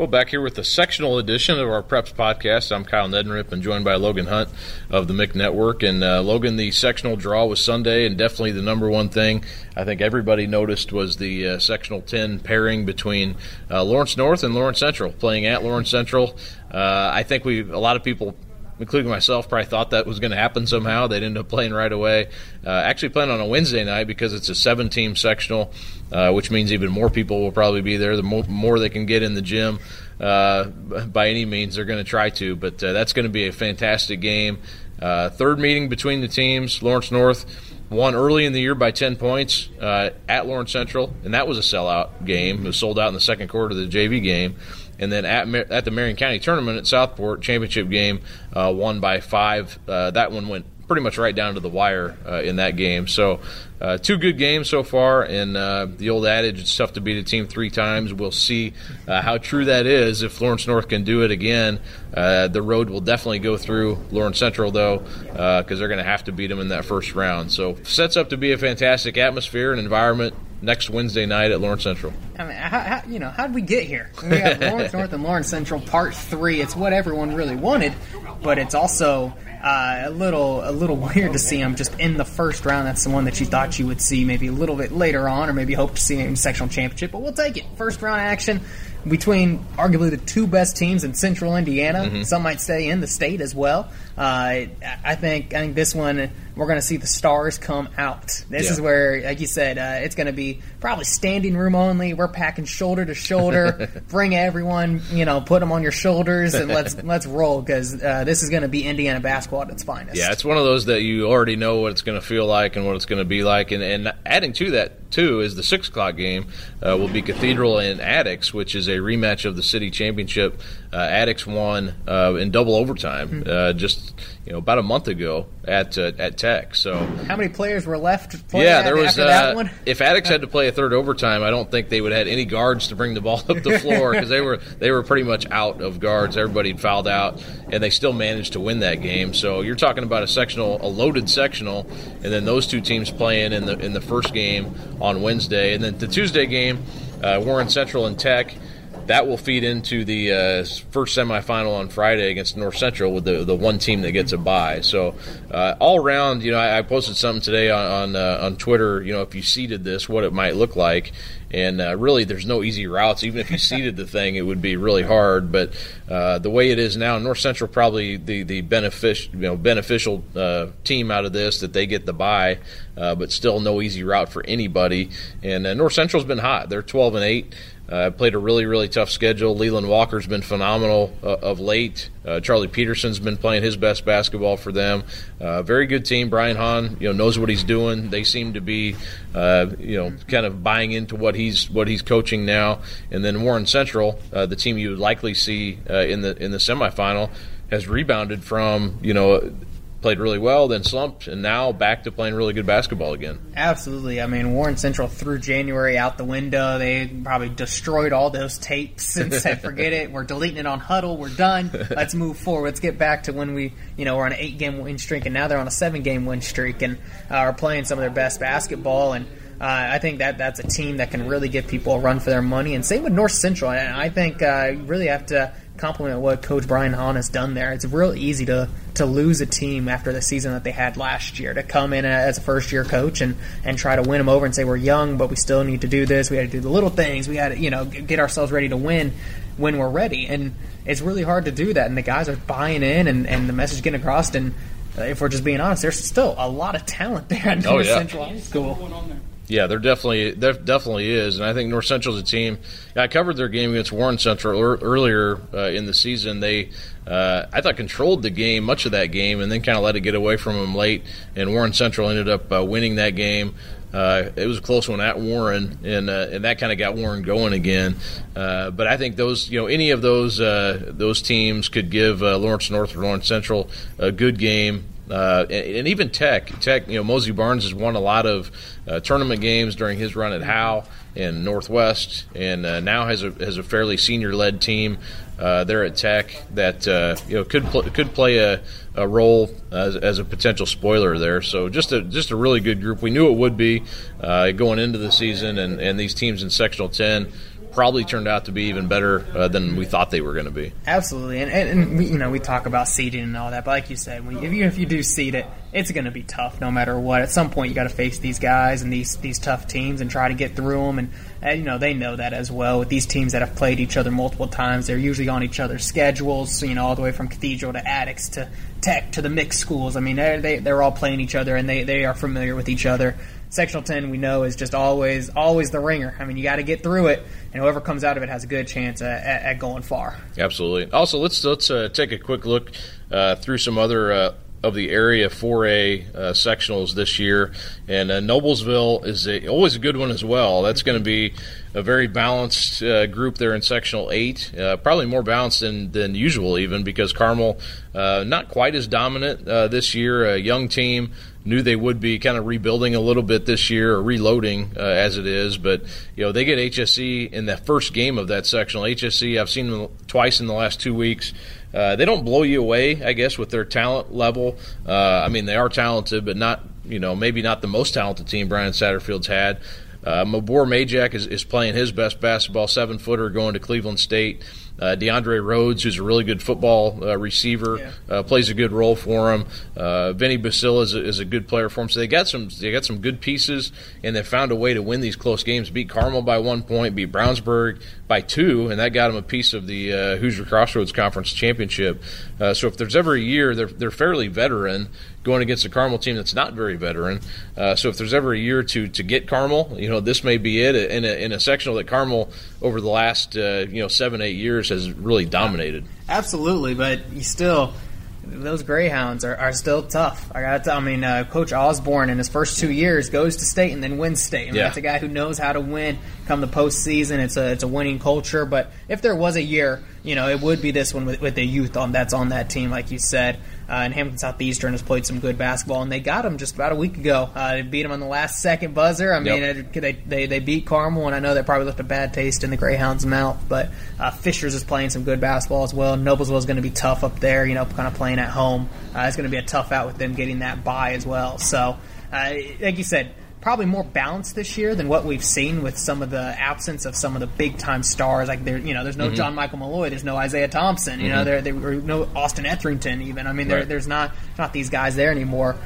Well, back here with the sectional edition of our Preps podcast. I'm Kyle Neddenriep and joined by Logan Hunt of the MIC Network. And uh, Logan, the sectional draw was Sunday, and definitely the number one thing I think everybody noticed was the uh, sectional 10 pairing between uh, Lawrence North and Lawrence Central, playing at Lawrence Central. Uh, I think we a lot of people including myself, probably thought that was going to happen somehow. They ended up playing right away. Uh, actually, playing on a Wednesday night because it's a seven-team sectional, uh, which means even more people will probably be there. The more, more they can get in the gym, uh, by any means, they're going to try to. But uh, that's going to be a fantastic game. Uh, third meeting between the teams. Lawrence North won early in the year by 10 points uh, at Lawrence Central, and that was a sellout game. It was sold out in the second quarter of the JV game and then at, at the Marion County tournament at Southport championship game, uh, won by five. Uh, that one went pretty much right down to the wire uh, in that game. So, uh, two good games so far, and uh, the old adage, it's tough to beat a team three times. We'll see uh, how true that is. If Lawrence North can do it again, uh, the road will definitely go through Lawrence Central, though, because they're going to have to beat them in that first round. So, sets up to be a fantastic atmosphere and environment next Wednesday night at Lawrence Central. I mean, how, how, you know, how did we get here? We have Lawrence North and Lawrence Central Part Three. It's what everyone really wanted, but it's also uh, a little a little weird to see him just in the first round. That's the one that you thought you would see maybe a little bit later on, or maybe hope to see in sectional championship. But we'll take it. First round action between arguably the two best teams in Central Indiana. Mm-hmm. Some might say in the state as well. Uh, I think I think this one we're going to see the stars come out. This yeah. is where, like you said, uh, it's going to be probably standing room only. We're packing shoulder to shoulder. Bring everyone, you know, put them on your shoulders and let's let's roll because uh, this is going to be Indiana basketball at its finest. Yeah, it's one of those that you already know what it's going to feel like and what it's going to be like, and, and adding to that too is the six o'clock game uh, will be Cathedral and Attucks, which is a rematch of the city championship. Uh, Attucks won uh, in double overtime mm-hmm. just you know about a month ago at at Tech. So how many players were left? yeah, there was. that Uh, if Attucks had to play a third overtime, I don't think they would have had any guards to bring the ball up the floor because they were they were pretty much out of guards. Everybody had fouled out, and they still managed to win that game. So you're talking about a sectional, a loaded sectional, and then those two teams playing in the in the first game on Wednesday, and then the Tuesday game, uh, Warren Central and Tech that will feed into the uh, first semifinal on Friday against North Central with the the one team that gets a bye. So uh, all around, you know, I, I posted something today on on, uh, on, Twitter. You know, if you seeded this, what it might look like. And uh, really, there's no easy routes. Even if you seeded the thing, it would be really hard. But uh, the way it is now, North Central probably the the beneficial you know beneficial uh, team out of this that they get the bye, but still no easy route for anybody. And North Central's been hot. They're 12 and eight. Uh, played a really, really tough schedule. Leland Walker's been phenomenal uh, of late. Uh, Charlie Peterson's been playing his best basketball for them. Uh, very good team. Brian Hahn, you know, knows what he's doing. They seem to be, uh, you know, kind of buying into what he's what he's coaching now. And then Warren Central, uh, the team you would likely see in the in the semifinal, has rebounded from you know played really well, then slumped, and now back to playing really good basketball again. Absolutely. I mean, Warren Central threw January out the window. They probably destroyed all those tapes and said, "Forget it. We're deleting it on Huddle. We're done. Let's move forward. Let's get back to when we, you know, we're on an eight-game win streak, and now they're on a seven-game win streak, and uh, are playing some of their best basketball and." Uh, I think that that's a team that can really give people a run for their money. And same with North Central. I, I think uh, you really have to compliment what Coach Brian Hahn has done there. It's real easy to to lose a team after the season that they had last year to come in as a first year coach and and try to win them over and say we're young but we still need to do this. We got to do the little things. We got to you know get ourselves ready to win when we're ready. And it's really hard to do that. And the guys are buying in and and the message getting across. And uh, if we're just being honest, there's still a lot of talent there at oh, yeah. Central High School. Yeah, there definitely there definitely is, and I think North Central's a team. I covered their game against Warren Central earlier uh, in the season. They, uh, I thought, controlled the game much of that game, and then kind of let it get away from them late. And Warren Central ended up uh, winning that game. Uh, it was a close one at Warren, and uh, and that kind of got Warren going again. Uh, but I think those, you know, any of those those teams could give Lawrence North or Lawrence Central a good game. Uh, and, and, even Tech, Tech, you know, Mosey Barnes has won a lot of uh, tournament games during his run at Howe and Northwest, and uh, now has a has a fairly senior led team uh, there at Tech that uh, you know could pl- could play a, a role as, as, a potential spoiler there. So just a just a really good group. We knew it would be uh, going into the season, and, and these teams in sectional ten probably turned out to be even better uh, than we thought they were going to be. Absolutely, and, and, and we, you know we talk about seeding and all that, but like you said, when, if you if you do seed it, it's going to be tough no matter what. At some point, you got to face these guys and these these tough teams and try to get through them. And, and, you know they know that as well. With these teams that have played each other multiple times, they're usually on each other's schedules. You know, all the way from Cathedral to Attucks to Tech to the mixed schools. I mean, they're, they they're all playing each other and they they are familiar with each other. Sectional 10, we know, is just always always the ringer. I mean, you got to get through it, and whoever comes out of it has a good chance at, at, going far. Absolutely. Also, let's let's uh, take a quick look uh, through some other uh, of the area 4A uh, sectionals this year, and uh, Noblesville is a, always a good one as well. That's going to be a very balanced uh, group there in sectional eight, uh, probably more balanced than, than usual even because Carmel uh, not quite as dominant uh, this year. A young team knew they would be kind of rebuilding a little bit this year or reloading as it is, but you know they get HSE in the first game of that sectional. HSE I've seen them twice in the last two weeks. Uh, they don't blow you away, I guess, with their talent level. Uh, I mean, they are talented, but not, you know, maybe not the most talented team Brian Satterfield's had. Uh, Mabor Majak is, is playing his best basketball, seven footer, going to Cleveland State. Uh, DeAndre Rhodes, who's a really good football uh, receiver, yeah. uh, plays a good role for him. Uh, Vinny Basile is a, is a good player for him. So they got some they got some good pieces, and they found a way to win these close games. Beat Carmel by one point, beat Brownsburg by two, and that got them a piece of the uh, Hoosier Crossroads Conference championship. Uh, so if there's ever a year, they're they're fairly veteran going against a Carmel team that's not very veteran. Uh, so if there's ever a year to to get Carmel, you know this may be it in a, in a sectional that Carmel over the last uh, you know seven eight years has really dominated. Absolutely, but you still those Greyhounds are, are still tough. I got. To, I mean, uh, Coach Osborne in his first two years goes to state and then wins state. I mean, yeah. That's a guy who knows how to win. Come the postseason, it's a it's a winning culture. But if there was a year, you know, it would be this one with, with the youth on that's on that team, like you said. Uh, and Hamilton Southeastern has played some good basketball, and they got them just about a week ago. Uh, they beat them on the last second buzzer. I mean, yep. it, they, they they beat Carmel, and I know that probably left a bad taste in the Greyhounds' mouth. But uh, Fishers is playing some good basketball as well. Noblesville is going to be tough up there, you know, kind of playing at home. Uh, it's going to be a tough out with them getting that bye as well. So, uh, like you said, probably more balanced this year than what we've seen with some of the absence of some of the big time stars. Like there, you know, there's no mm-hmm. John Michael Malloy, there's no Isaiah Thompson, you mm-hmm. know, there there were no Austin Etherington even. I mean, there, right. there's not not these guys there anymore.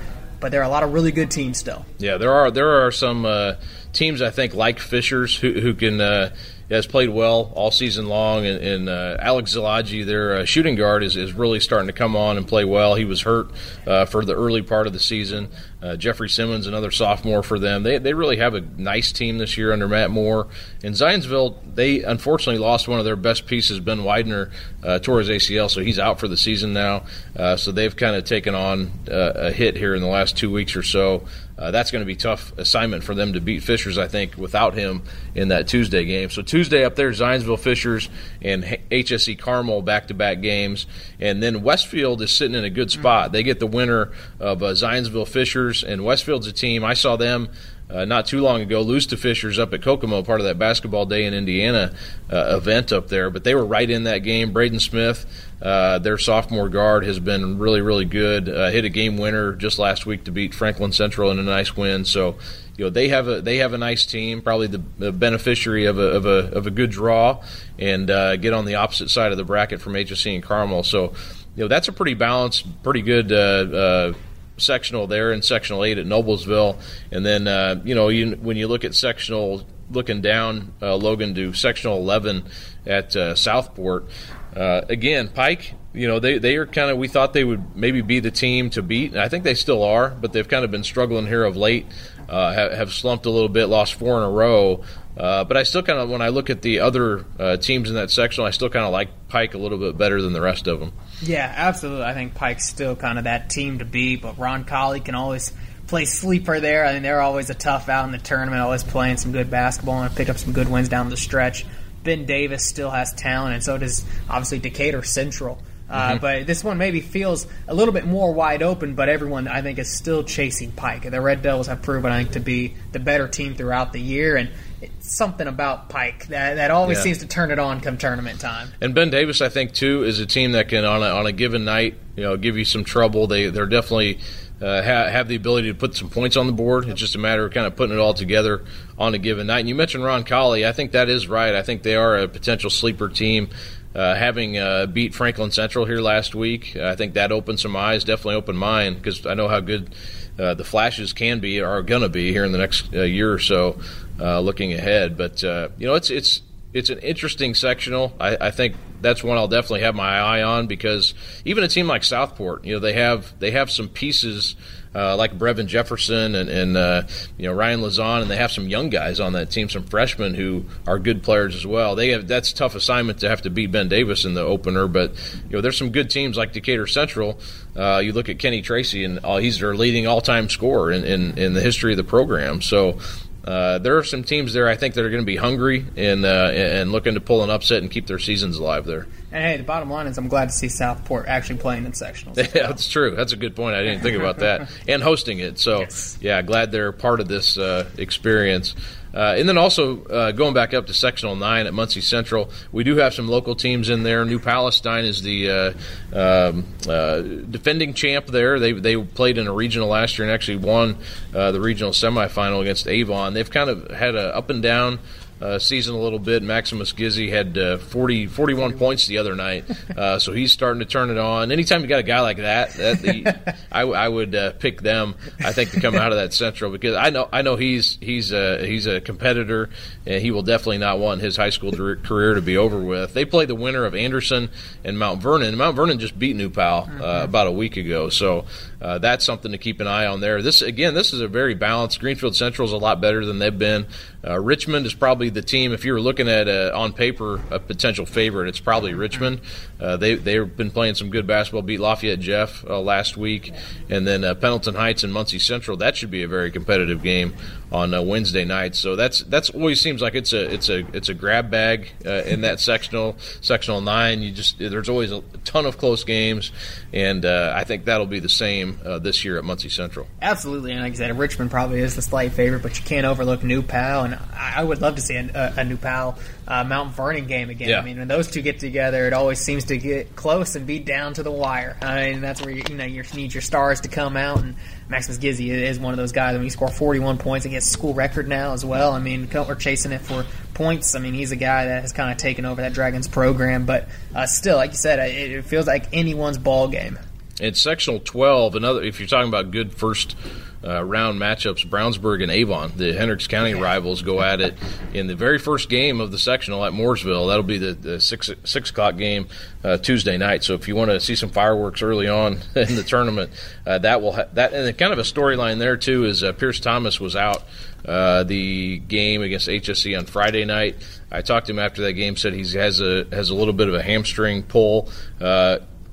But there are a lot of really good teams still. Yeah, there are there are some uh, teams I think like Fishers who who can. Uh, has played well all season long, and, and uh, Alex Zilagi, their uh, shooting guard, is, is really starting to come on and play well. He was hurt uh, for the early part of the season. Uh, Jeffrey Simmons, another sophomore for them. They, they really have a nice team this year under Matt Moore. In Zionsville, they unfortunately lost one of their best pieces, Ben Widener, uh, tore his ACL, so he's out for the season now. Uh, so they've kind of taken on a hit here in the last two weeks or so. Uh, that's going to be tough assignment for them to beat Fishers, I think, without him in that Tuesday game. So Tuesday up there, Zionsville Fishers and HSE Carmel back-to-back games, and then Westfield is sitting in a good spot. They get the winner of uh, Zionsville Fishers, and Westfield's a team. I saw them uh, not too long ago lose to Fishers up at Kokomo, part of that basketball day in Indiana uh, event up there. But they were right in that game. Braden Smith, uh, their sophomore guard, has been really, really good. Uh, hit a game winner just last week to beat Franklin Central in a nice win. So, you know, they have a they have a nice team, probably the, the beneficiary of a, of a of a good draw, and uh, get on the opposite side of the bracket from HSE and Carmel. So, you know, that's a pretty balanced, pretty good uh, sectional there in sectional eight at Noblesville, and then uh, you know you, when you look at sectional looking down uh, Logan to sectional eleven at uh, Southport. Uh, again, Pike, you know they they are kind of we thought they would maybe be the team to beat. And I think they still are, but they've kind of been struggling here of late. Uh, have, have, slumped a little bit, lost four in a row. Uh, but I still kind of, when I look at the other teams in that section, I still kind of like Pike a little bit better than the rest of them. Yeah, absolutely. I think Pike's still kind of that team to beat, but Roncalli can always play sleeper there. I mean, they're always a tough out in the tournament, always playing some good basketball and pick up some good wins down the stretch. Ben Davis still has talent, and so does obviously Decatur Central. Uh, mm-hmm. But this one maybe feels a little bit more wide open, but everyone I think is still chasing Pike. The Red Devils have proven I think to be the better team throughout the year, and it's something about Pike that, that always yeah. seems to turn it on come tournament time. And Ben Davis, I think too, is a team that can on a, on a given night, you know, give you some trouble. They they're definitely uh, ha- have the ability to put some points on the board. It's just a matter of kind of putting it all together on a given night. And you mentioned Roncalli. I think that is right. I think they are a potential sleeper team. Uh, having uh, beat Franklin Central here last week, I think that opened some eyes, definitely opened mine because I know how good uh, the flashes can be, are going to be here in the next uh, year or so, uh, looking ahead. But uh, you know, it's it's it's an interesting sectional. I, I, think that's one I'll definitely have my eye on because even a team like Southport, you know, they have they have some pieces uh, like Brevin Jefferson and, and uh, you know Ryan Lazon, and they have some young guys on that team, some freshmen who are good players as well. They have that's a tough assignment to have to beat Ben Davis in the opener, but you know there's some good teams like Decatur Central. Uh, you look at Kenny Tracy, and uh, he's their leading all-time scorer in, in, in the history of the program. So uh, there are some teams there I think that are going to be hungry and uh, and looking to pull an upset and keep their seasons alive there. And hey, the bottom line is I'm glad to see Southport actually playing in sectionals. Yeah, well. that's true. That's a good point. I didn't think about that. and hosting it. So yes. yeah, glad they're part of this uh, experience. Uh, and then also uh, going back up to sectional nine at Muncie Central, we do have some local teams in there. New Palestine is the uh, um, uh, defending champ there. They they played in a regional last year and actually won uh, the regional semifinal against Avon. They've kind of had a up and down uh, season a little bit. Maximus Gizzi had uh, 40, 41 points the other night, uh, so he's starting to turn it on. Anytime you got a guy like that, that the, I, I, would uh, pick them. I think to come out of that Central because I know I know he's he's a he's a competitor and he will definitely not want his high school career to be over with. They play the winner of Anderson and Mount Vernon. Mount Vernon just beat New Pal uh, mm-hmm. about a week ago, so uh, that's something to keep an eye on there. This again, this is a very balanced. Greenfield Central is a lot better than they've been. Uh, Richmond is probably the team. If you were looking at a, on paper a potential favorite, it's probably Richmond. Uh, they they've been playing some good basketball. Beat Lafayette Jeff uh, last week, and then uh, Pendleton Heights and Muncie Central. That should be a very competitive game on uh, Wednesday night. So that's that's always seems like it's a it's a it's a grab bag uh, in that sectional sectional nine. You just there's always a ton of close games, and I think that'll be the same this year at Muncie Central. Absolutely, and like I said, Richmond probably is the slight favorite, but you can't overlook New Pal and I would love to see a, a New Pal uh, Mount Vernon game again. Yeah. I mean, when those two get together, it always seems to get close and be down to the wire. I mean, that's where you, you know you need your stars to come out, and Maximus Gizzi is one of those guys. I mean, he scored 41 points against school record now as well. I mean, we're chasing it for points. I mean, he's a guy that has kind of taken over that Dragons program, but uh, still, like you said, it, it feels like anyone's ball game. It's sectional 12. Another, if you're talking about good first uh, round matchups, Brownsburg and Avon, the Hendricks County rivals, go at it in the very first game of the sectional at Mooresville. That'll be the, the six six o'clock game uh, Tuesday night. So if you want to see some fireworks early on in the tournament, uh, that will ha- that and kind of a storyline there too is uh, Pierce Thomas was out uh, the game against HSE on Friday night. I talked to him after that game. Said he has a has a little bit of a hamstring pull.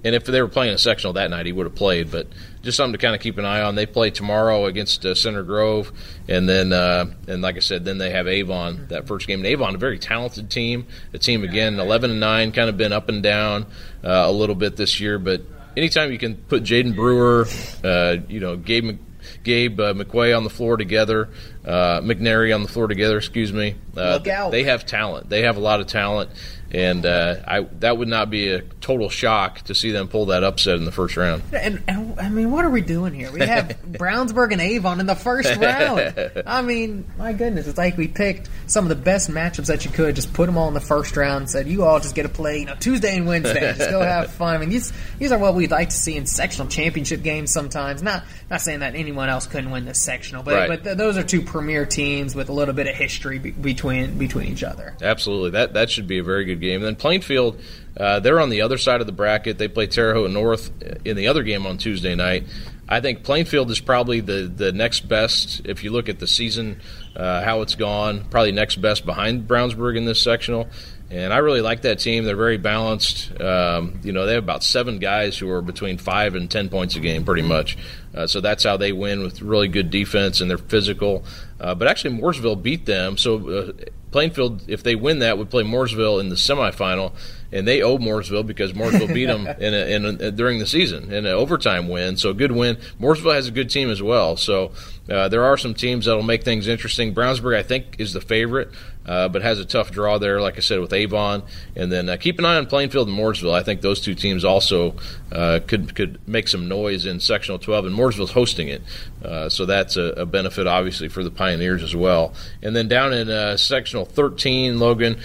And if they were playing a sectional that night, he would have played. But just something to kind of keep an eye on. They play tomorrow against uh, Center Grove, and then uh, and like I said, then they have Avon that first game. And Avon, a very talented team. A team again, eleven and nine, kind of been up and down uh, a little bit this year. But anytime you can put Jaden Brewer, uh, you know Gabe. Gabe uh, McQuay on the floor together, uh, McNary on the floor together. Excuse me. Uh, they have talent. They have a lot of talent, and uh, I that would not be a total shock to see them pull that upset in the first round. And, and I mean, what are we doing here? We have Brownsburg and Avon in the first round. I mean, my goodness, it's like we picked some of the best matchups that you could, just put them all in the first round. Said you all just get to play, you know, Tuesday and Wednesday. Just go have fun. I mean, these these are what we'd like to see in sectional championship games. Sometimes, not not saying that anyone else couldn't win this sectional, but right. but th- those are two premier teams with a little bit of history be- between between each other. Absolutely, that that should be a very good game. And then Plainfield, uh, they're on the other side of the bracket. They play Terre Haute North in the other game on Tuesday night. I think Plainfield is probably the, the next best if you look at the season, uh, how it's gone. Probably next best behind Brownsburg in this sectional. And I really like that team. They're very balanced. Um, you know, they have about seven guys who are between five and ten points a game, pretty much. Uh, so that's how they win with really good defense and they're physical. Uh, but actually, Mooresville beat them. So uh, Plainfield, if they win that, would play Mooresville in the semifinal. and they owe Mooresville because Mooresville beat them in, a, in a, during the season in an overtime win. So a good win. Mooresville has a good team as well. So uh, there are some teams that'll make things interesting. Brownsburg, I think, is the favorite, uh, but has a tough draw there, like I said, with Avon. And then uh, keep an eye on Plainfield and Mooresville. I think those two teams also uh, could could make some noise in Sectional 12, and Mooresville's hosting it, uh, so that's a, a, benefit obviously for the Pioneers as well. And then down in uh, Sectional 13, Logan.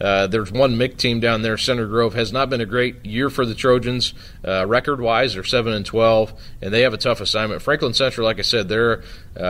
Uh, there's one MIC team down there. Center Grove has not been a great year for the Trojans, uh, record-wise. They're seven and twelve, and they have a tough assignment. Franklin Central, like I said, they uh,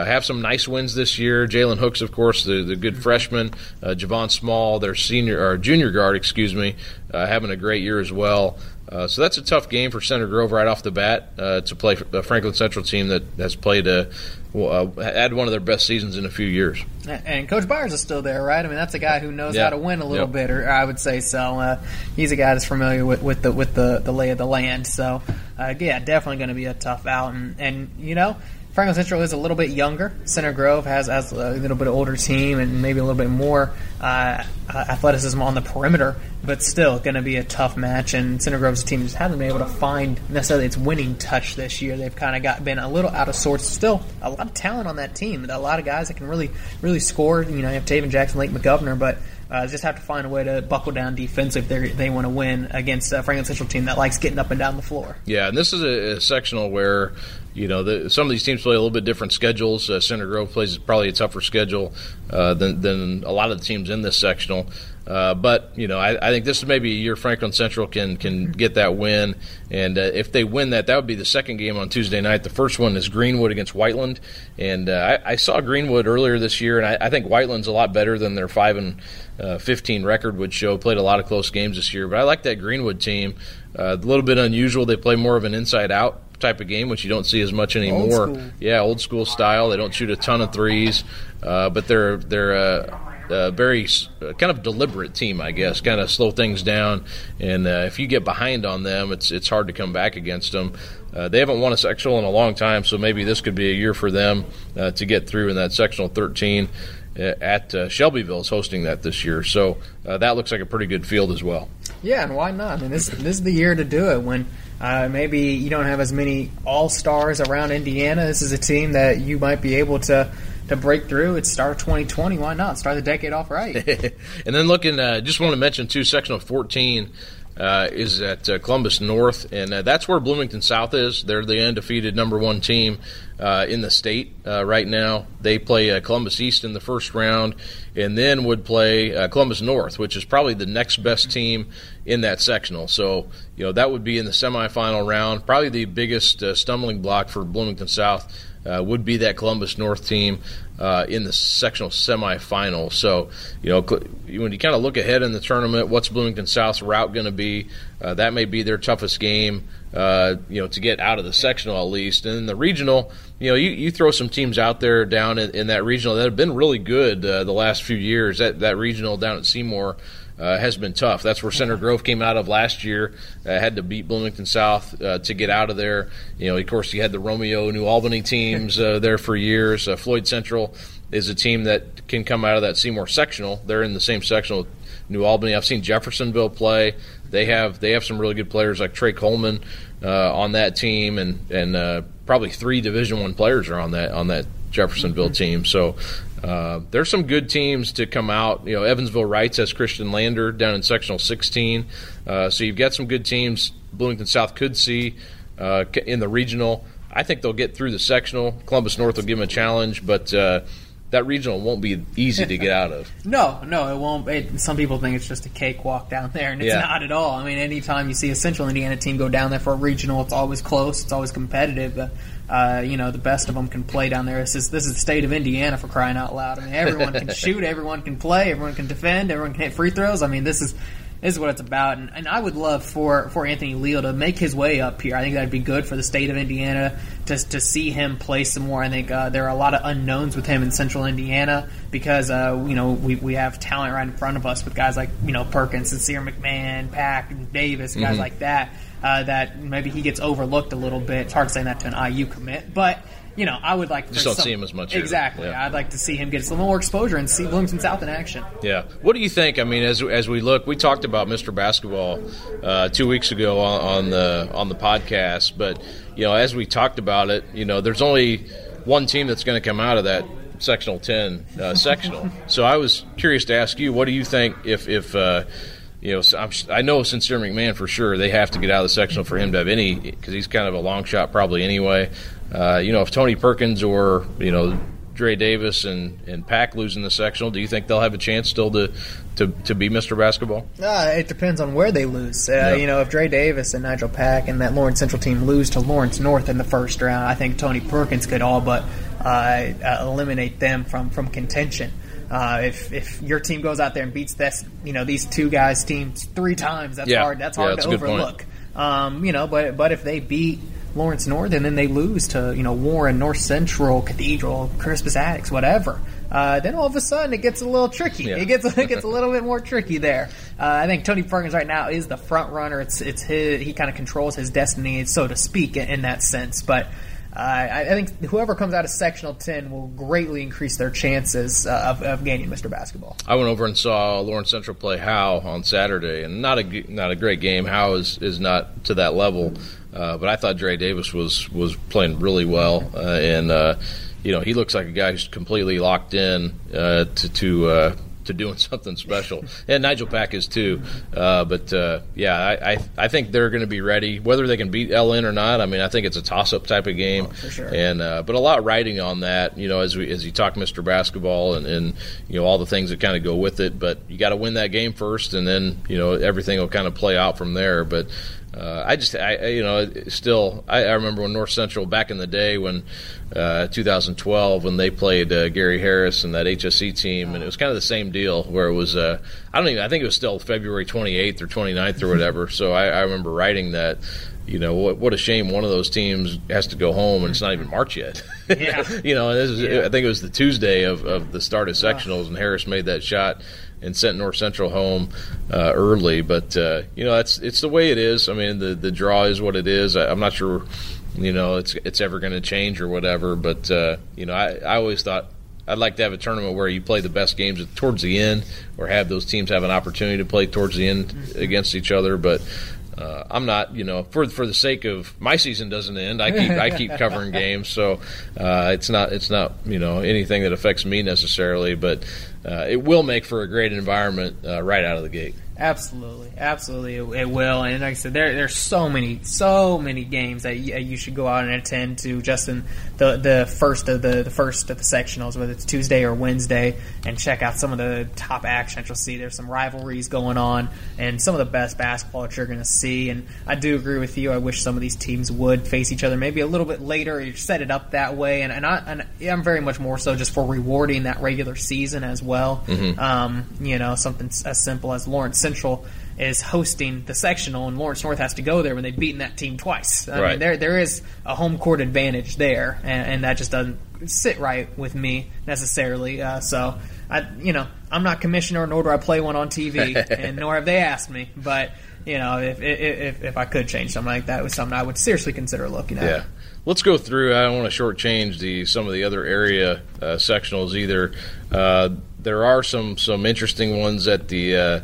have some nice wins this year. Jalen Hooks, of course, the, the good freshman. Uh, Javon Small, their senior or junior guard, excuse me, uh, having a great year as well. Uh, so that's a tough game for Center Grove right off the bat uh, to play a Franklin Central team that has played a uh, had one of their best seasons in a few years. And Coach Byers is still there, right? I mean, that's a guy who knows yeah. how to win a little yep. bit, or I would say so. Uh, he's a guy that's familiar with, with the with the, the lay of the land. So, uh, yeah, definitely going to be a tough out. And, and you know, Franklin Central is a little bit younger. Center Grove has, has a little bit older team and maybe a little bit more uh, athleticism on the perimeter, but still going to be a tough match. And Center Grove's team just hasn't been able to find necessarily its winning touch this year. They've kind of got been a little out of sorts. Still, a lot of talent on that team. A lot of guys that can really really score. You know, you have Taven Jackson, Lake McGovern, but uh, just have to find a way to buckle down defensive if they want to win against a Franklin Central team that likes getting up and down the floor. Yeah, and this is a, a sectional where you know, the, some of these teams play a little bit different schedules. Uh, Center Grove plays probably a tougher schedule uh, than, than a lot of the teams in this sectional. Uh, but you know, I, I, think this is maybe a year Franklin Central can can get that win, and uh, if they win that, that would be the second game on Tuesday night. The first one is Greenwood against Whiteland, and uh, I, I, saw Greenwood earlier this year, and I, I, think Whiteland's a lot better than their five and uh, fifteen record would show. Played a lot of close games this year, but I like that Greenwood team. Uh, a little bit unusual. They play more of an inside out type of game, which you don't see as much anymore. Old yeah, old school style. They don't shoot a ton of threes, uh, but they're they're a, a very uh, kind of deliberate team, I guess. Kind of slow things down, and uh, if you get behind on them, it's it's hard to come back against them. Uh, they haven't won a sectional in a long time, so maybe this could be a year for them uh, to get through in that sectional 13 uh, at uh, Shelbyville is hosting that this year. So uh, that looks like a pretty good field as well. Yeah, and why not? I mean, this this is the year to do it when uh, maybe you don't have as many all stars around Indiana. This is a team that you might be able to to break through. It's start 2020. Why not start the decade off right? and then looking, uh, just want to mention too, section of 14. Uh, is at uh, Columbus North, and uh, that's where Bloomington South is. They're the undefeated number one team uh, in the state uh, right now. They play Columbus East in the first round, and then would play Columbus North, which is probably the next best team in that sectional. So, you know, that would be in the semifinal round. Probably the biggest uh, stumbling block for Bloomington South uh, would be that Columbus North team uh, in the sectional semifinal. So, you know, when you kind of look ahead in the tournament, what's Bloomington South's route going to be? Uh, that may be their toughest game. Uh, you know, to get out of the sectional at least, and in the regional, you know, you, you throw some teams out there down in, in that regional that have been really good uh, the last few years. That that regional down at Seymour uh, has been tough. That's where Center Grove came out of last year. Uh, had to beat Bloomington South uh, to get out of there. You know, of course, you had the Romeo New Albany teams uh, there for years. Uh, Floyd Central is a team that can come out of that Seymour sectional. They're in the same sectional with New Albany. I've seen Jeffersonville play. They have they have some really good players like Trey Coleman uh, on that team, and and probably three Division One players are on that on that Jeffersonville mm-hmm. team. So uh, there's some good teams to come out. You know, Evansville Reitz has Khristian Lander down in sectional 16. Uh, so you've got some good teams. Bloomington South could see uh, in the regional. I think they'll get through the sectional. Columbus North will give them a challenge, but uh, that regional won't be easy to get out of. no, no, it won't. It, some people think it's just a cakewalk down there, and it's yeah. not at all. I mean, anytime you see a Central Indiana team go down there for a regional, it's always close. It's always competitive. Uh, you know, the best of them can play down there. This is, this is the state of Indiana for crying out loud. I mean, everyone can shoot, everyone can play, everyone can defend, everyone can hit free throws. I mean, this is this is what it's about. And, and I would love for, for Anthony Leal to make his way up here. I think that'd be good for the state of Indiana to, to see him play some more. I think uh, there are a lot of unknowns with him in Central Indiana because uh, you know we, we have talent right in front of us with guys like you know Perkins, Sincere McMahon, Pack, and Davis, guys mm-hmm. like that uh, that maybe he gets overlooked a little bit. It's hard saying that to an IU commit, but you know, I would like just don't some, see him as much. Exactly. Yeah. I'd like to see him get some more exposure and see Bloomington South in action. Yeah. What do you think? I mean, as as we look, we talked about Mr. Basketball uh, two weeks ago on, on the on the podcast, but you know, as we talked about it, you know, there's only one team that's going to come out of that sectional 10 uh, sectional. So I was curious to ask you, what do you think if if uh, you know, I'm, i know Sincere McMahon for sure. They have to get out of the sectional for him to have any, because he's kind of a long shot probably anyway. Uh, you know, if Tony Perkins or you know Dre Davis and, and Pack losing the sectional, do you think they'll have a chance still to to, to be Mr. Basketball? Uh, it depends on where they lose. Uh, yeah. You know, if Dre Davis and Nigel Pack and that Lawrence Central team lose to Lawrence North in the first round, I think Tony Perkins could all but uh eliminate them from from contention. Uh, if if your team goes out there and beats this, you know these two guys' teams three times, that's yeah. hard. That's hard yeah, that's to overlook. Um, you know, but but if they beat Lawrence North and then they lose to you know Warren, North Central, Cathedral, Crispus Attucks, whatever, uh, then all of a sudden it gets a little tricky. Yeah. It gets it gets a little bit more tricky there. Uh, I think Tony Perkins right now is the front runner. It's it's his he kind of controls his destiny, so to speak, in, in that sense, but. I, I, think whoever comes out of sectional 10 will greatly increase their chances uh, of, of, gaining Mr. Basketball. I went over and saw Lawrence Central play Howe on Saturday, and not a not a great game. Howe is, is not to that level, uh, but I thought Dre Davis was was playing really well, uh, and uh, you know he looks like a guy who's completely locked in uh, to to to doing something special. and Nigel Pack is too. Uh, but uh, yeah, I, I, I think they're going to be ready, whether they can beat LN or not. I mean, I think it's a toss up type of game. Oh, for sure. And uh, but a lot riding on that. You know, as we as you talk Mr. Basketball and, and you know all the things that kind of go with it. But you got to win that game first, and then you know everything will kind of play out from there. But uh, I just, I, you know, still, I, I, remember when North Central back in the day when uh, 2012 when they played uh, Gary Harris and that HSE team, and it was kind of the same deal where it was, uh, I don't even, I think it was still February 28th or 29th or whatever. so I, I remember writing that you know what, what a shame one of those teams has to go home and it's not even March yet. Yeah. you know, this is, yeah. I think it was the Tuesday of, of the start of sectionals, and Harris made that shot and sent North Central home uh, early. But uh, you know, that's it's the way it is. I mean, the the draw is what it is. I, am not sure, you know, it's it's ever going to change or whatever. But uh, you know, I, I always thought. I'd like to have a tournament where you play the best games towards the end, or have those teams have an opportunity to play towards the end mm-hmm. against each other. But uh, I'm not, you know, for for the sake of my season doesn't end. I keep I keep covering games, so uh, it's not it's not you know anything that affects me necessarily, but uh, it will make for a great environment uh, right out of the gate. Absolutely, absolutely, it, it, will. And like I said, there there's so many, so many games that you, you, should go out and attend to. Just in the the first of the the first of the sectionals, whether it's Tuesday or Wednesday, and check out some of the top action that you'll see. There's some rivalries going on, and some of the best basketball that you're going to see. And I do agree with you. I wish some of these teams would face each other maybe a little bit later. You set it up that way, and and, I, and I'm very much more so just for rewarding that regular season as well. Mm-hmm. Um, you know, something as simple as Lawrence Central is hosting the sectional, and Lawrence North has to go there when they've beaten that team twice. I right. mean, there there is a home court advantage there, and, and that just doesn't sit right with me necessarily. Uh, so, I you know I'm not commissioner, nor do I play one on TV, and nor have they asked me. But you know, if if if I could change something like that, it was something I would seriously consider looking at. Yeah. Let's go through. I don't want to shortchange the some of the other area uh, sectionals either. Uh, there are some some interesting ones at the uh,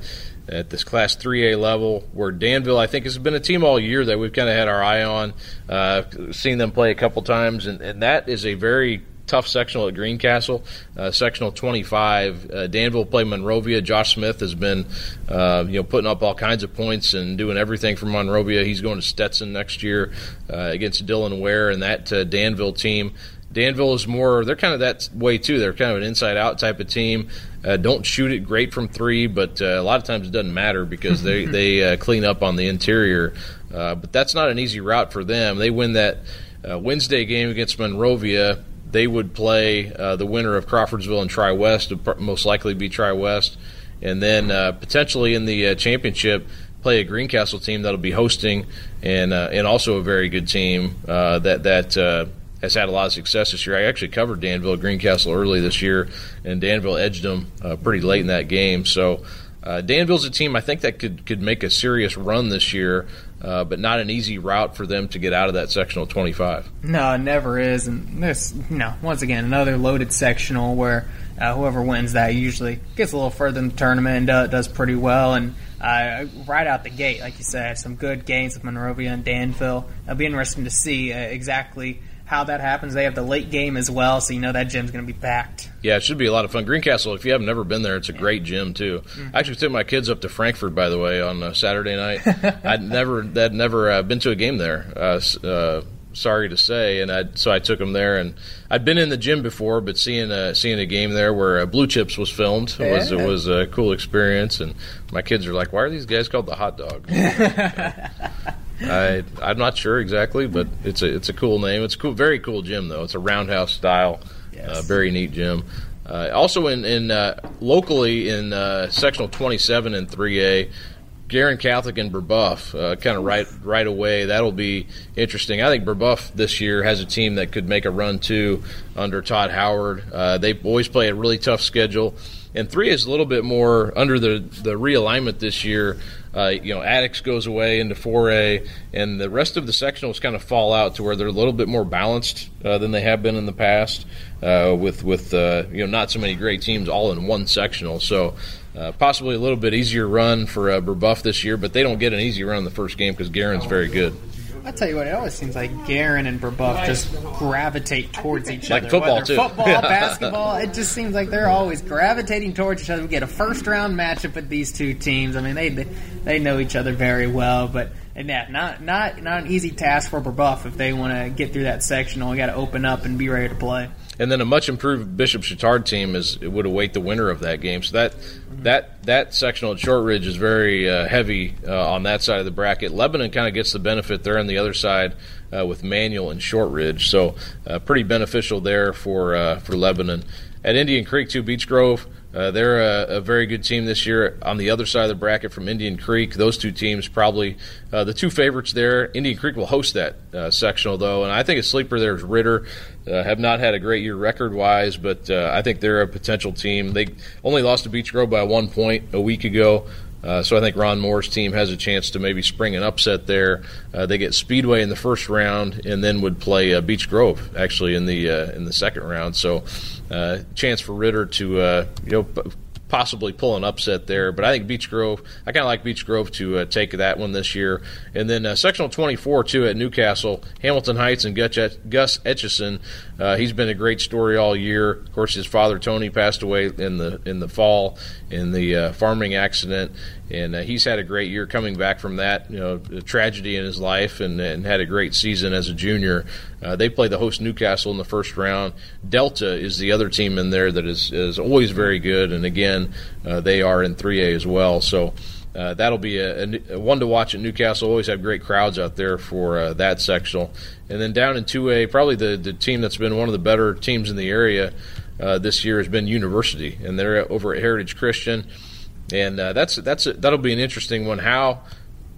at this Class 3A level, where Danville, I think, has been a team all year that we've kind of had our eye on, uh, seen them play a couple times, and, and, that is a very tough sectional at Greencastle. Uh, sectional 25, uh, Danville played Monrovia. Josh Smith has been, uh, you know, putting up all kinds of points and doing everything for Monrovia. He's going to Stetson next year uh, against Dylan Ware and that uh, Danville team. Danville is more, they're kind of that way too. They're kind of an inside out type of team. Uh, don't shoot it great from three, but uh, a lot of times it doesn't matter because they, they uh, clean up on the interior. Uh, but that's not an easy route for them. They win that uh, Wednesday game against Monrovia. They would play uh, the winner of Crawfordsville and Tri West, would most likely be Tri West. And then potentially in the championship, play a Greencastle team that'll be hosting, and and also a very good team that that has had a lot of success this year. I actually covered Danville Greencastle early this year, and Danville edged them uh, pretty late in that game. So Uh, Danville's a team I think that could could make a serious run this year, uh, but not an easy route for them to get out of that sectional 25. No, it never is. And this, you know, once again, another loaded sectional where uh, whoever wins that usually gets a little further in the tournament and does pretty well. And uh, right out the gate, like you said, some good games with Monrovia and Danville. It'll be interesting to see uh, exactly how that happens. They have the late game as well, so you know that gym's going to be packed. Yeah, it should be a lot of fun. Greencastle, if you have never been there, it's a great gym too. Mm-hmm. I actually took my kids up to Frankfort, by the way, on uh, Saturday night. I'd never, had never uh, been to a game there. Uh, uh, sorry to say, and I so I took them there, and I'd been in the gym before, but seeing a, seeing a game there where uh, Blue Chips was filmed yeah. was was a cool experience, and my kids are like, "Why are these guys called the Hot Dog?" I I'm not sure exactly, but it's a it's a cool name. It's a cool, very cool gym though. It's a roundhouse style, yes. uh, very neat gym. Uh, also in in uh, locally in uh, sectional 27 and 3A, Guerin Catholic and Brebeuf, uh, kind of right right away. That'll be interesting. I think Brebeuf this year has a team that could make a run too under Todd Howard. Uh, they always play a really tough schedule, and three is a little bit more under the the realignment this year. Uh, you know, Attucks goes away into 4A, and the rest of the sectionals kind of fall out to where they're a little bit more balanced uh, than they have been in the past, uh, with with uh, you know not so many great teams all in one sectional. So uh, possibly a little bit easier run for uh, Brebeuf this year, but they don't get an easy run in the first game because Guerin's very good. I tell you what, it always seems like Guerin and Brebeuf just gravitate towards each like other. Like football too. Football, basketball, it just seems like they're always gravitating towards each other. We get a first round matchup with these two teams. I mean, they they know each other very well, but and yeah, not not not an easy task for Brebeuf if they want to get through that sectional. We got to open up and be ready to play. And then a much improved Bishop Chatard team is would await the winner of that game. So that that that sectional at Shortridge is very uh, heavy uh, on that side of the bracket. Lebanon kind of gets the benefit there on the other side uh, with Manual and Shortridge, so uh, pretty beneficial there for uh, for Lebanon. At Indian Creek, too, Beech Grove uh, they're a, a, very good team this year. On the other side of the bracket from Indian Creek, those two teams probably uh, the two favorites there. Indian Creek will host that uh, sectional though, and I think a sleeper there is Ritter. Uh, have not had a great year record wise, but uh, I think they're a potential team. They only lost to Beech Grove by one point a week ago. Uh, so I think Ron Moore's team has a chance to maybe spring an upset there. Uh, they get Speedway in the first round, and then would play uh, Beech Grove actually in the uh, in the second round. So uh, chance for Ritter to uh, you know possibly pull an upset there. But I think Beech Grove, I kind of like Beech Grove to uh, take that one this year. And then uh, sectional 24 too at Newcastle, Hamilton Heights and Gus Etchison. Uh, he's been a great story all year. Of course, his father Tony passed away in the in the fall in the uh, farming accident, and uh, he's had a great year coming back from that. You know, tragedy in his life, and, and had a great season as a junior. Uh, they play the host Newcastle in the first round. Delta is the other team in there that is is always very good, and again, uh, they are in 3A as well. So. Uh, that'll be a, a, one to watch at Newcastle. Always have great crowds out there for uh, that sectional. And then down in 2A, probably the, the team that's been one of the better teams in the area uh, this year has been University, and they're over at Heritage Christian, and uh, that's that's a, that'll be an interesting one. How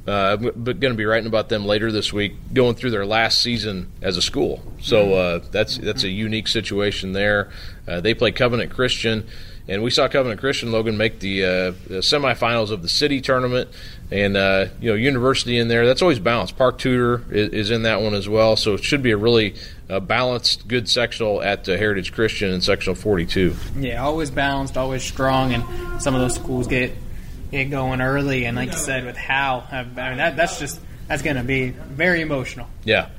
uh, but going to be writing about them later this week, going through their last season as a school. So uh, that's that's a unique situation there. Uh, they play Covenant Christian, and we saw Covenant Christian Logan make the, uh, the semifinals of the city tournament, and uh, you know University in there. That's always balanced. Park Tudor is, is in that one as well, so it should be a really uh, balanced, good sectional at Heritage Christian in sectional 42. Yeah, always balanced, always strong, and some of those schools get get going early, and like you said, with Howe, I mean that that's just that's going to be very emotional. Yeah,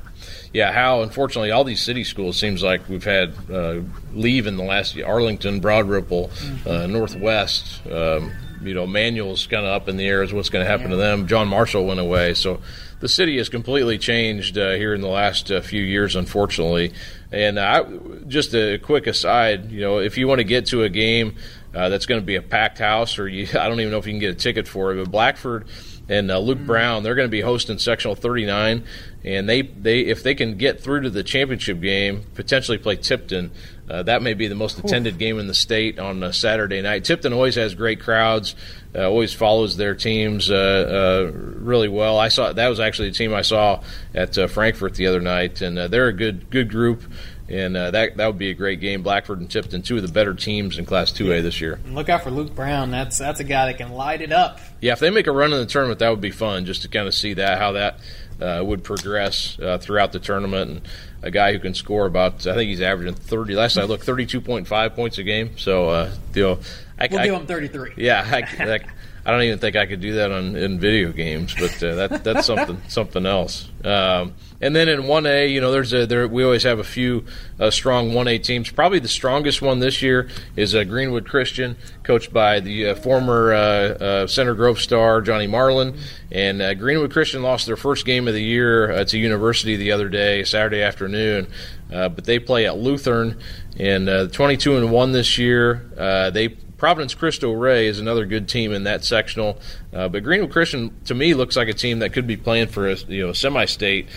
yeah. How unfortunately, all these city schools seems like we've had uh, leave in the last year. Arlington, Broad Ripple, mm-hmm. uh, Northwest. Um, you know, Manual's kind of up in the air as what's going to happen yeah. to them. John Marshall went away, so the city has completely changed uh, here in the last uh, few years, unfortunately. And uh, just a quick aside, you know, if you want to get to a game uh, that's going to be a packed house, or you, I don't even know if you can get a ticket for it. But Blackford and uh, Luke. Brown, they're going to be hosting sectional 39, and they, they if they can get through to the championship game, potentially play Tipton. Uh, that may be the most attended Ooh. game in the state on a Saturday night. Tipton always has great crowds, uh, always follows their teams uh, uh, really well. I saw that was actually the team I saw at Frankfort the other night, and they're a good good group and uh, that that would be a great game. Blackford and Tipton, two of the better teams in Class 2A this year. And look out for Luke Brown. That's that's a guy that can light it up. Yeah, if they make a run in the tournament, that would be fun just to kind of see that how that uh, would progress uh, throughout the tournament. And a guy who can score about, I think he's averaging 30. Last I looked, 32.5 points a game. So, uh, you know, I, we'll I, give him 33. Yeah, I, I don't even think I could do that on in video games, but uh, that that's something something else. Um, and then in one A, you know, there's a there we always have a few uh, strong one A teams. Probably the strongest one this year is uh, Greenwood Christian, coached by the uh, former uh, uh, Center Grove star Johnny Marlin. And uh, Greenwood Christian lost their first game of the year to University the other day, Saturday afternoon. but they play at Lutheran, and 22 and one this year. they Providence Cristo Rey is another good team in that sectional, uh, but Greenwood Christian to me looks like a team that could be playing for a you know semi-state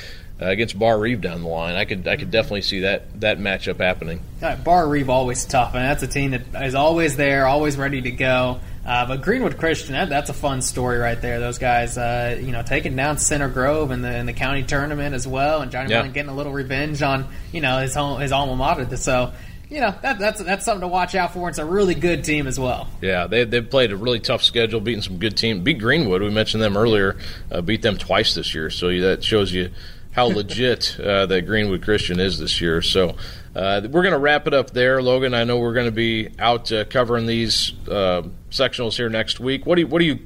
uh, against Barr-Reeve down the line. I could I could definitely see that that matchup happening. Uh, Barr-Reeve always tough, and that's a team that is always there, always ready to go. Uh, but Greenwood Christian, that, that's a fun story right there. Those guys, uh, you know, taking down Center Grove in the in the county tournament as well, and Johnny yeah. getting a little revenge on you know his home, his alma mater. So you know that, that's that's something to watch out for. It's a really good team as well. Yeah, they they've played a really tough schedule, beating some good teams. Beat Greenwood, we mentioned them earlier. Uh, beat them twice this year, so that shows you how legit uh, that Greenwood Christian is this year. So uh, we're going to wrap it up there, Logan. I know we're going to be out uh, covering these uh, sectionals here next week. What do you what do you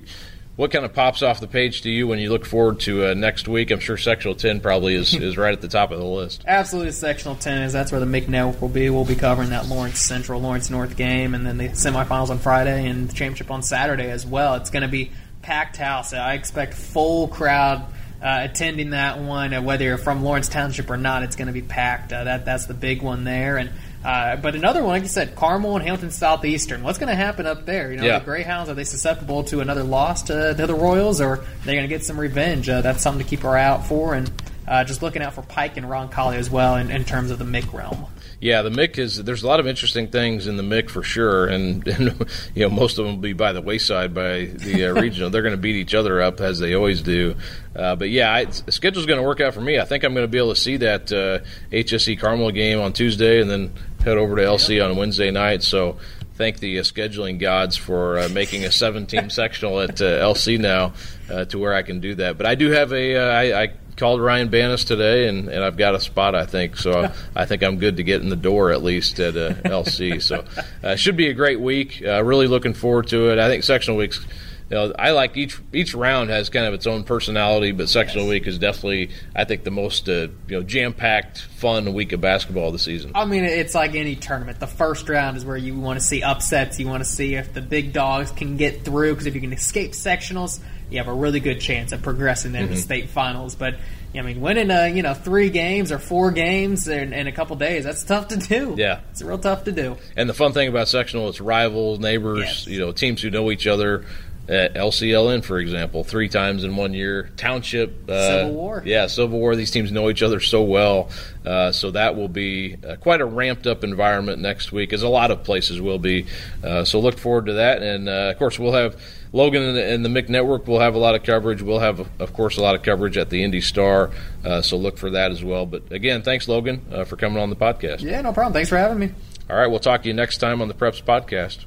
what kind of pops off the page to you when you look forward to uh, next week? I'm sure Sectional 10 probably is, is right at the top of the list. Absolutely, Sectional 10 is that's where the MIC Network will be. We'll be covering that Lawrence Central, Lawrence North game, and then the semifinals on Friday and the championship on Saturday as well. It's going to be packed house. I expect full crowd. Uh, attending that one, uh, whether you're from Lawrence Township or not, it's going to be packed. Uh, that that's the big one there, and uh, but another one, like you said, Carmel and Hamilton Southeastern. What's going to happen up there? You know, yeah. the Greyhounds are they susceptible to another loss to, the Royals, or are they going to get some revenge? Uh, that's something to keep our eye out for, and uh, just looking out for Pike and Roncalli as well in, in terms of the MIC realm. Yeah, the Mick is. There's a lot of interesting things in the Mick for sure, and, and you know most of them will be by the wayside by the uh, regional. They're going to beat each other up as they always do. Uh, but yeah, I, the schedule's going to work out for me. I think I'm going to be able to see that uh, HSE Carmel game on Tuesday, and then head over to LC on Wednesday night. So thank the uh, scheduling gods for uh, making a seven-team sectional at uh, LC now uh, to where I can do that. But I do have a. Uh, I, I called Ryan Banis today, and, and I've got a spot. I think so. I think I'm good to get in the door at least at uh, LC. So it should be a great week. really looking forward to it. I think sectional weeks you know, I like each each round has kind of its own personality, but sectional yes. week is definitely, I think, the most uh, you know jam packed, fun week of basketball of the season. I mean, it's like any tournament. The first round is where you want to see upsets. You want to see if the big dogs can get through because if you can escape sectionals, you have a really good chance of progressing into mm-hmm. state finals. But I mean, winning uh, you know three games or four games in, in, a couple days that's tough to do. Yeah, it's real tough to do. And the fun thing about sectional, it's rivals, neighbors, yes. you know, teams who know each other at LCLN, for example, three times in one year. Township, uh, Civil War, yeah, Civil War. These teams know each other so well, uh, so that will be uh, quite a ramped up environment next week, as a lot of places will be. Uh, so look forward to that, and uh, of course we'll have Logan and the, and the MIC Network will have a lot of coverage. We'll have, of course, a lot of coverage at the Indy Star, uh, so look for that as well. But again, thanks, Logan, for coming on the podcast. Yeah, no problem. Thanks for having me. All right, we'll talk to you next time on the Preps Podcast.